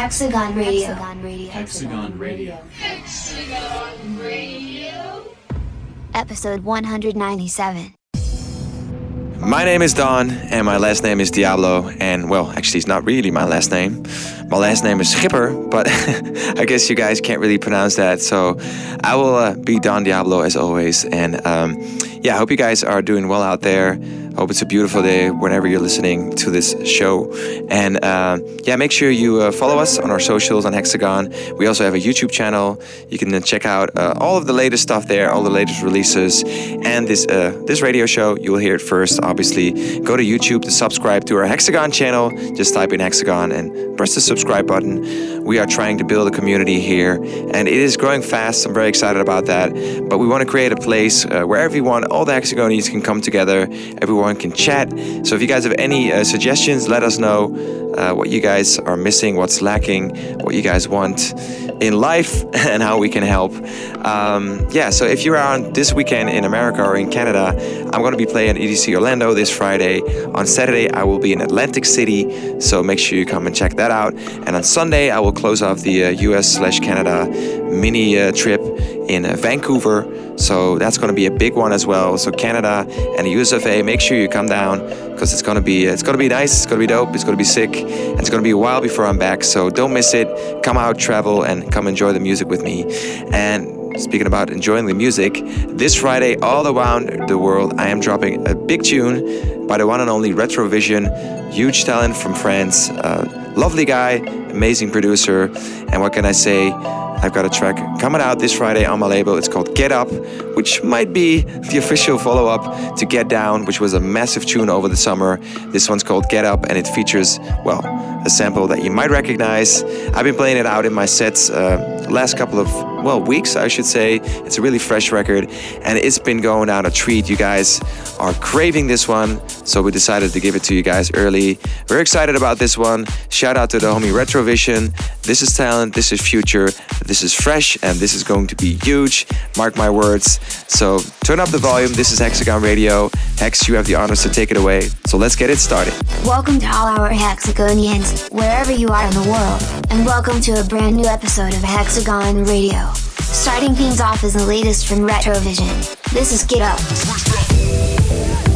Diablo's Hexagon Radio. Hexagon Radio. Hexagon Radio. Episode 197. My name is Don, and my last name is Diablo. And well, actually, it's not really my last name. My last name is Schipper, but I guess you guys can't really pronounce that. So I will uh, be Don Diablo as always. And um, yeah, I hope you guys are doing well out there. Hope it's a beautiful day whenever you're listening to this show. And uh, yeah, make sure you uh, follow us on our socials on Hexagon. We also have a YouTube channel. You can check out uh, all of the latest stuff there, all the latest releases, and this uh, this radio show. You will hear it first. Obviously, go to YouTube to subscribe to our Hexagon channel. Just type in Hexagon and press the subscribe button. We are trying to build a community here, and it is growing fast. I'm very excited about that. But we want to create a place uh, where everyone, all the Hexagonians, can come together. Everyone can chat. So if you guys have any uh, suggestions, let us know uh, what you guys are missing, what's lacking, what you guys want in life, and how we can help. Um, yeah, so if you're on this weekend in America or in Canada, I'm going to be playing EDC Orlando this Friday. On Saturday, I will be in Atlantic City, so make sure you come and check that out. And on Sunday, I will close off the uh, US slash Canada mini uh, trip in Vancouver. So that's going to be a big one as well. So Canada and the US of A, make sure you come down because it's going to be it's going to be nice. It's going to be dope. It's going to be sick. And it's going to be a while before I'm back. So don't miss it. Come out, travel, and come enjoy the music with me. And Speaking about enjoying the music, this Friday, all around the world, I am dropping a big tune by the one and only Retrovision, huge talent from France, uh, lovely guy, amazing producer, and what can I say? I've got a track coming out this Friday on my label. It's called Get Up, which might be the official follow up to Get Down, which was a massive tune over the summer. This one's called Get Up, and it features, well, a sample that you might recognize. I've been playing it out in my sets uh, last couple of, well, weeks, I should say. It's a really fresh record, and it's been going down a treat. You guys are craving this one, so we decided to give it to you guys early. We're excited about this one. Shout out to the homie Retrovision. This is talent, this is future, this is fresh, and this is going to be huge. Mark my words. So turn up the volume. This is Hexagon Radio. Hex, you have the honors to take it away. So let's get it started. Welcome to all our Hexagonians, wherever you are in the world, and welcome to a brand new episode of Hexagon Radio. Starting things off is the latest from Retrovision. This is Get Up.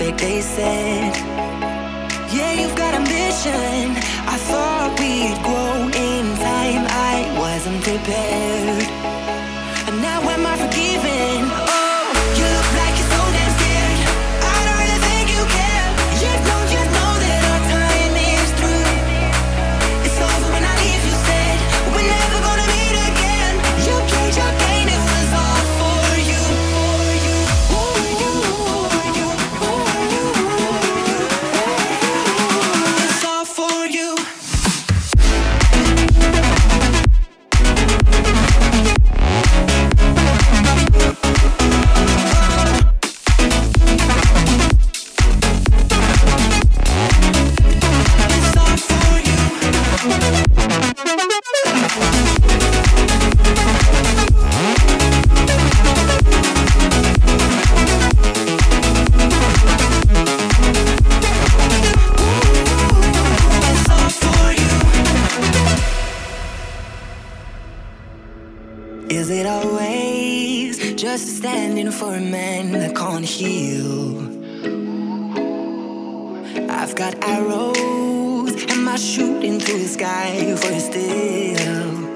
perfect, they said. I've got arrows and my shooting through the sky for you still.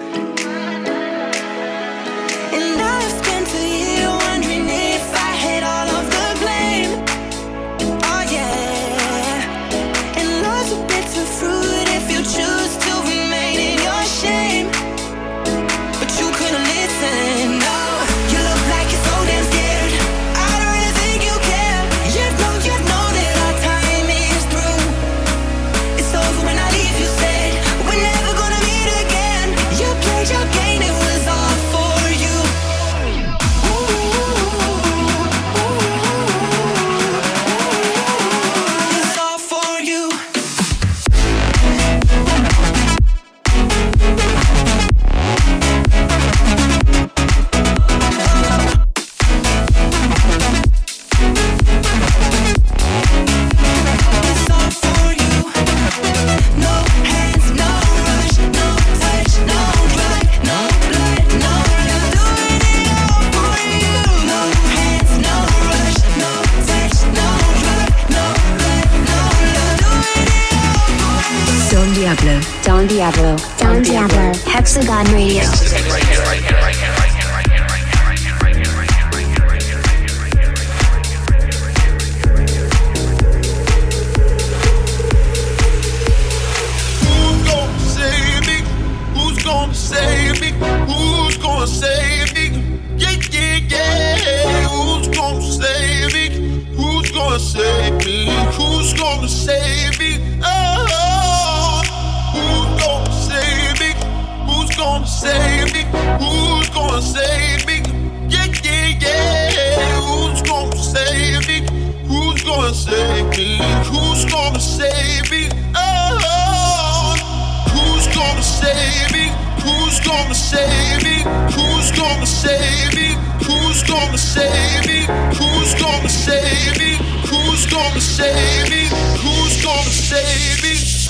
gonna save me? Who's gonna save me? Who's gonna save me? Who's gonna save me? Who's gonna save me? Who's gonna save me?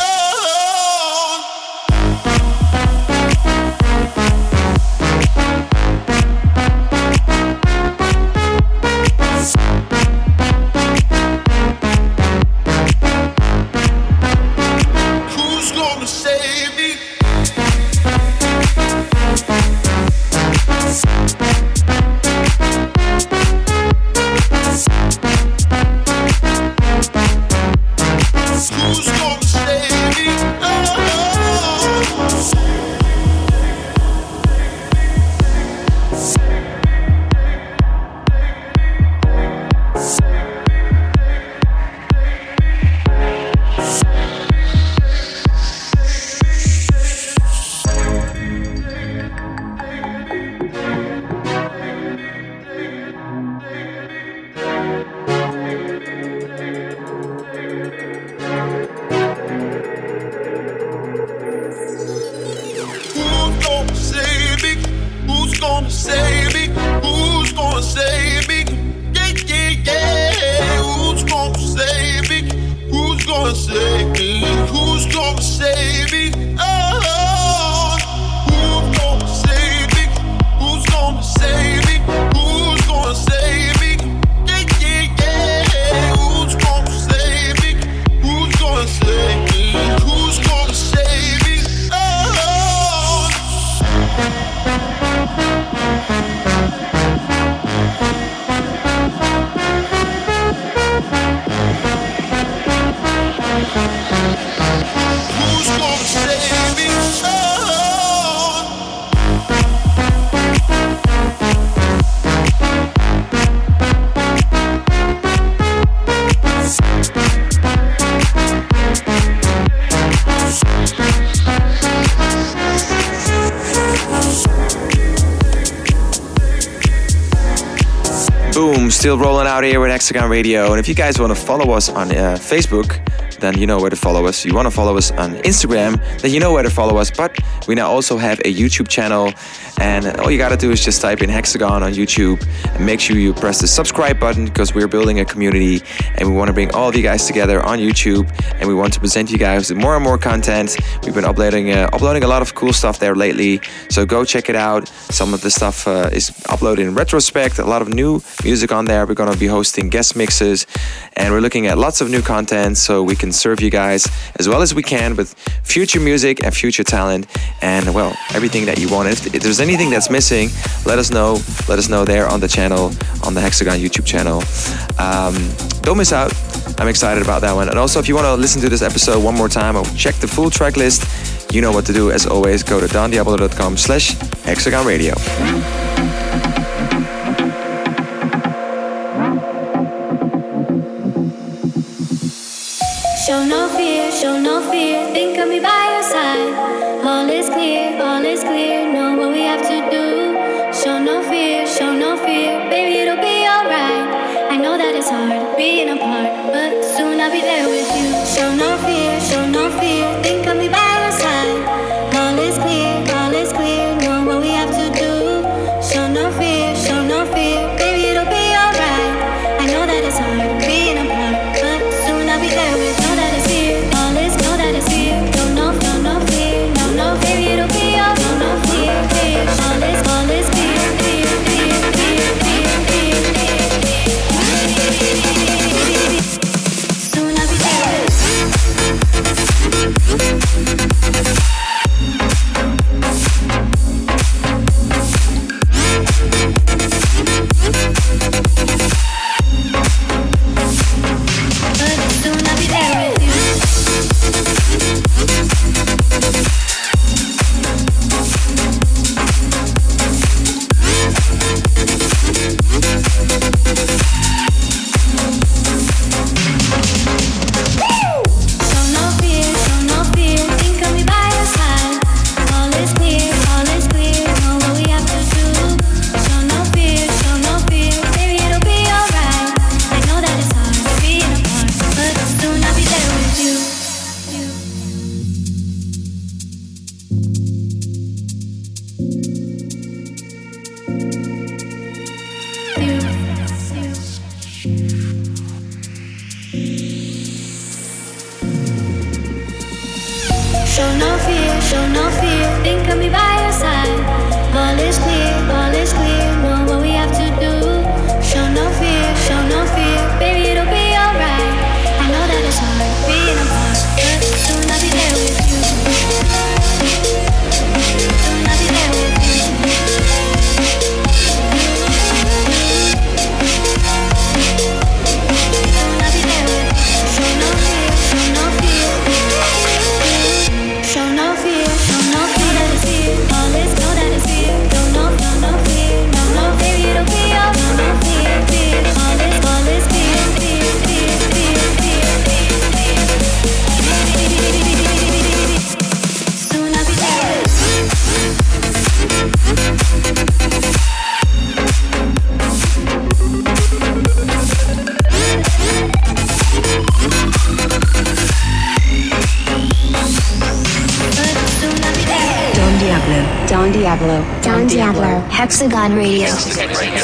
Who's still rolling out here with Hexagon Radio. And if you guys want to follow us on uh, Facebook, then you know where to follow us. You want to follow us on Instagram, then you know where to follow us. But we now also have a YouTube channel, and all you gotta do is just type in Hexagon on YouTube and make sure you press the subscribe button because we're building a community and we want to bring all of you guys together on YouTube and we want to present you guys with more and more content. We've been uploading uh, uploading a lot of cool stuff there lately, so go check it out. Some of the stuff uh, is uploaded in retrospect. A lot of new music on there. We're gonna be hosting guest mixes, and we're looking at lots of new content so we can serve you guys as well as we can with future music and future talent and well everything that you want. If there's anything that's missing, let us know. Let us know there on the channel, on the Hexagon YouTube channel. Um, don't miss out. I'm excited about that one. And also, if you want to listen to this episode one more time or check the full track list, you know what to do. As always, go to dondiablo.com slash hexagon radio. Show no fear, show no fear. Think of me by your side. All is clear, all is clear. Show no Hexagon Radio.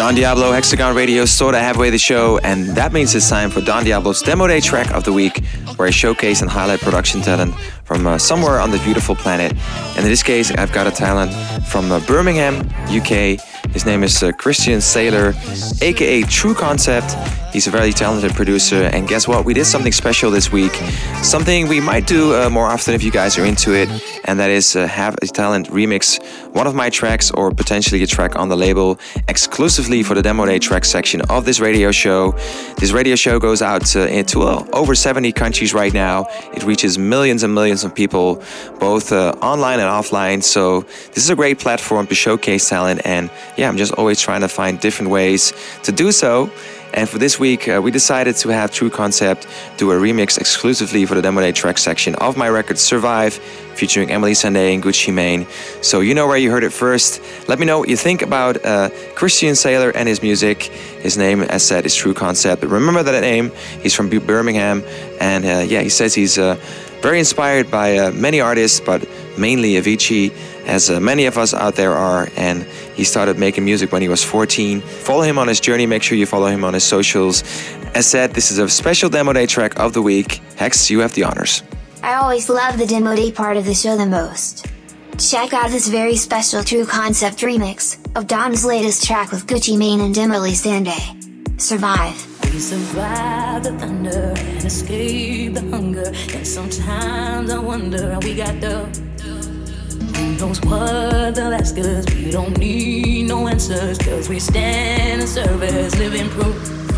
Don Diablo, Hexagon Radio, sort of halfway the show, and that means it's time for Don Diablo's Demo Day track of the week, where I showcase and highlight production talent from uh, somewhere on the beautiful planet. And in this case, I've got a talent from uh, Birmingham, UK. His name is uh, Christian Sailor, aka True Concept. He's a very talented producer, and guess what? We did something special this week. Something we might do uh, more often if you guys are into it, and that is uh, have a talent remix one of my tracks or potentially a track on the label exclusively for the Demo Day track section of this radio show. This radio show goes out uh, into uh, over 70 countries right now. It reaches millions and millions of people, both uh, online and offline. So this is a great platform to showcase talent, and yeah, I'm just always trying to find different ways to do so. And for this week, uh, we decided to have True Concept do a remix exclusively for the Demo Day track section of my record Survive, featuring Emeli Sandé and Gucci Mane. So you know where you heard it first. Let me know what you think about uh, Christian Sailor and his music. His name, as said, is True Concept. But remember that name. He's from Birmingham, and uh, yeah, he says he's uh, very inspired by uh, many artists, but mainly Avicii, as uh, many of us out there are. And he started making music when he was 14. Follow him on his journey. Make sure you follow him on his socials. As said, this is a special demo day track of the week. Hex, you have the honors. I always love the demo day part of the show the most. Check out this very special True Concept remix of Don's latest track with Gucci Mane and Emeli Sandé. Survive. We survive the thunder and escape the hunger. And sometimes I wonder how we got the. Who knows what they'll ask? We don't need no answers, cause we stand in service, living proof.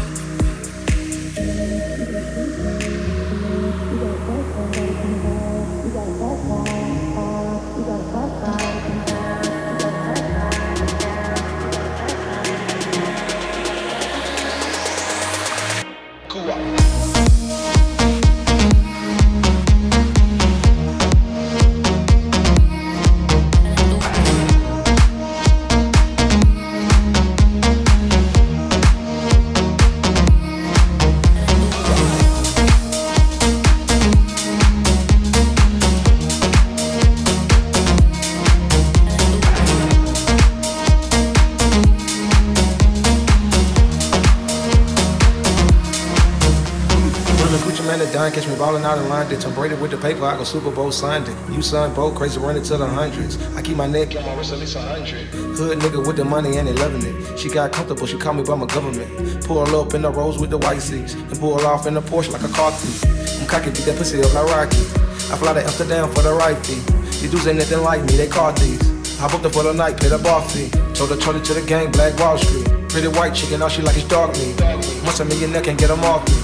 going out line, London. Tom Brady with the paper, I go Super Bowl signed it. You son both crazy running to the hundreds. I keep my neck and my wrist at least a hundred. Hood nigga with the money and they loving it. She got comfortable, she called me by my government. Pull up in the Rolls with the white seats and pull off in the Porsche like a car thief. I'm cocky, beat that pussy up like Rocky. I fly to Amsterdam for the right fee. These dudes ain't nothing like me, they car thieves. I up the for the night, paid the bar fee. Told her, told to the gang, Black Wall Street. Pretty white chicken, all she like is dark meat. Once a millionaire can't get them off me.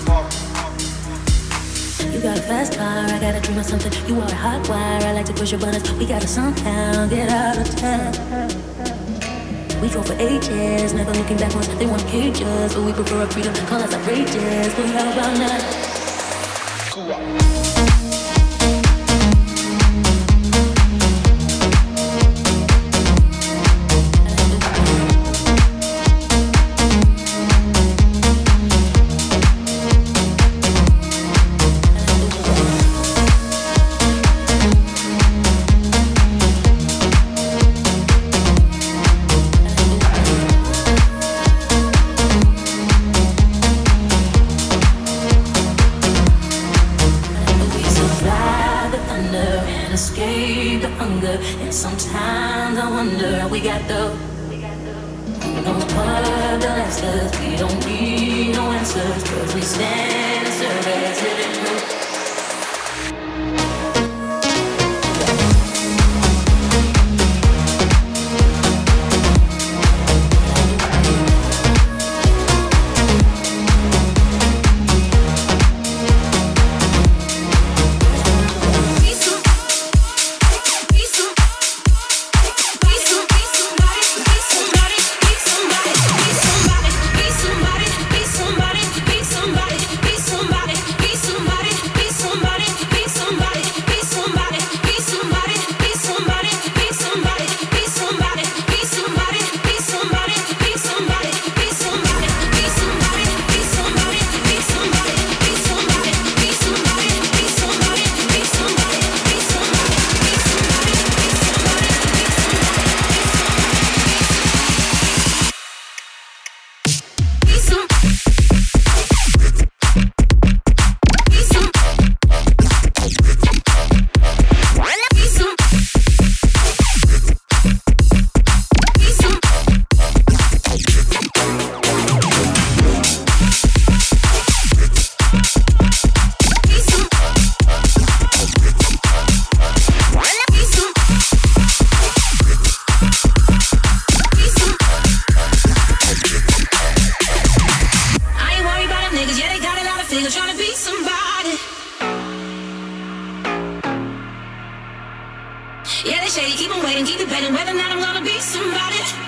You got a fast car, I got a dream of something. You are a hot wire, I like to push your buttons. We gotta somehow get out of town. We drove for ages, never looking back once They want cages, but we prefer our freedom. Call us outrageous, but how about now? do. No one. We don't need no answers, cause we stand. shady, keep on waiting, keep on betting whether or not I'm gonna be somebody.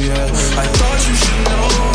yeah. I thought you should know.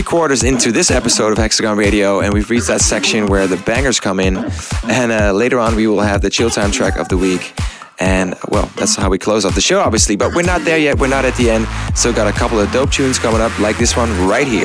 Three quarters into this episode of Hexagon Radio, and we've reached that section where the bangers come in. And uh, later on, we will have the chill time track of the week. And well, that's how we close off the show, obviously. But we're not there yet. We're not at the end. Still got a couple of dope tunes coming up, like this one right here.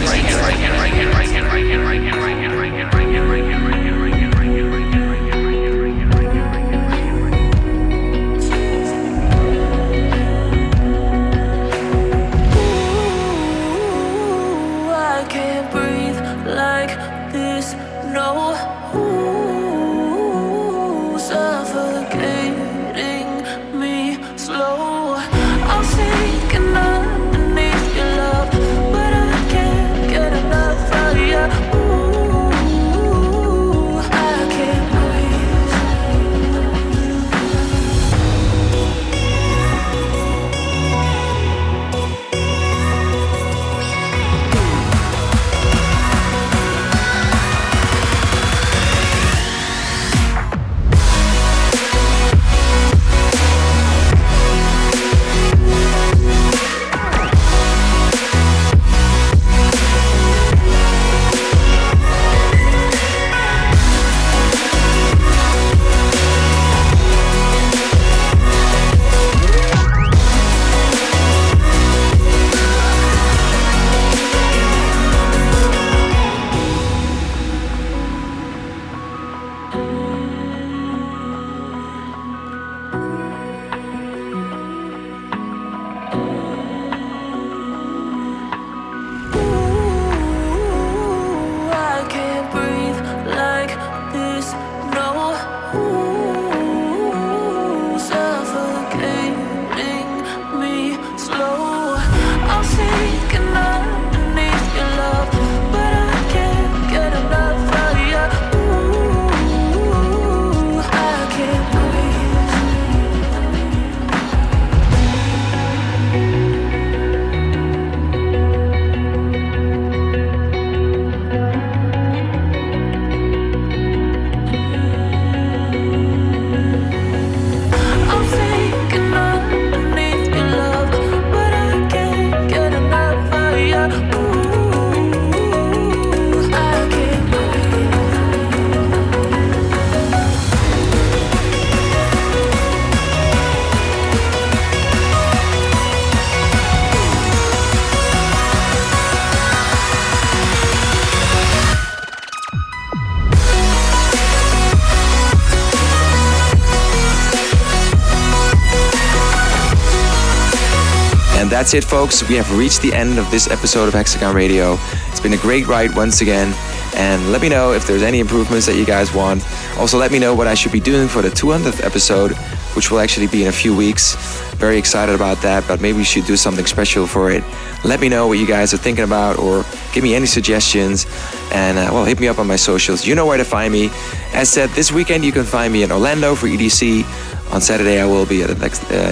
That's it, folks. We have reached the end of this episode of Hexagon Radio. It's been a great ride once again. And let me know if there's any improvements that you guys want. Also, let me know what I should be doing for the 200th episode, which will actually be in a few weeks. Very excited about that, but maybe we should do something special for it. Let me know what you guys are thinking about or give me any suggestions. And uh, well, hit me up on my socials. You know where to find me. As said, this weekend you can find me in Orlando for EDC. On Saturday, I will be uh,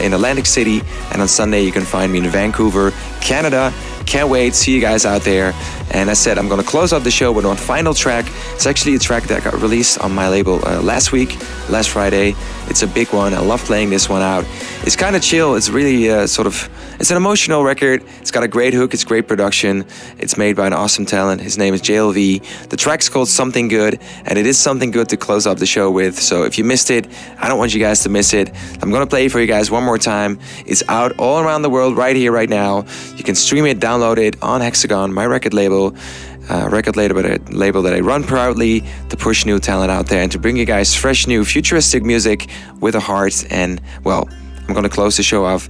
in Atlantic City, and on Sunday, you can find me in Vancouver, Canada. Can't wait. See you guys out there. And I said, I'm to close out the show with one final track. It's actually a track that got released on my label uh, last week, last Friday. It's a big one. I love playing this one out. It's kind of chill. It's really uh, sort of, it's an emotional record. It's got a great hook. It's great production. It's made by an awesome talent. His name is JLV. The track's called Something Good, and it is something good to close up the show with. So if you missed it, I don't want you guys to miss it. I'm to play it for you guys one more time. It's out all around the world right here, right now. You can stream it, download it on Hexagon, my record label uh, record label, label that I run proudly to push new talent out there and to bring you guys fresh, new, futuristic music with a heart. And well, I'm going to close the show off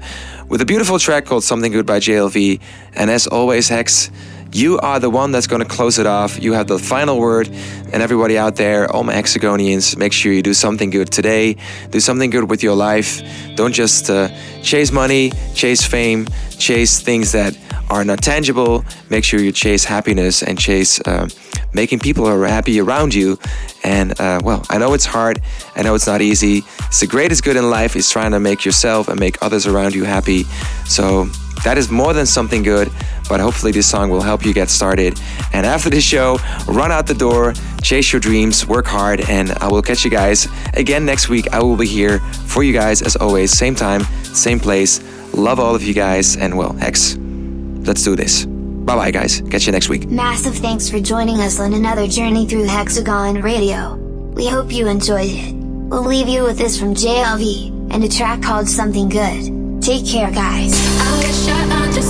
with a beautiful track called Something Good by JLV. And as always, Hex, you are the one that's going to close it off. You have the final word. And everybody out there, all my hexagonians, make sure you do something good today. Do something good with your life. Don't just uh, chase money, chase fame, chase things that are not tangible. Make sure you chase happiness and chase uh, making people who are happy around you. And uh, well, I know it's hard. I know it's not easy. It's the greatest good in life is trying to make yourself and make others around you happy. So that is more than something good. But hopefully, this song will help you get started. And after this show, run out the door, chase your dreams, work hard, and I will catch you guys again next week. I will be here for you guys as always, same time, same place. Love all of you guys, and well, X, let's do this. Bye bye, guys. Catch you next week. Massive thanks for joining us on another journey through Hexagon Radio. We hope you enjoyed it. We'll leave you with this from JLV and a track called Something Good. Take care, guys. Wish I understood.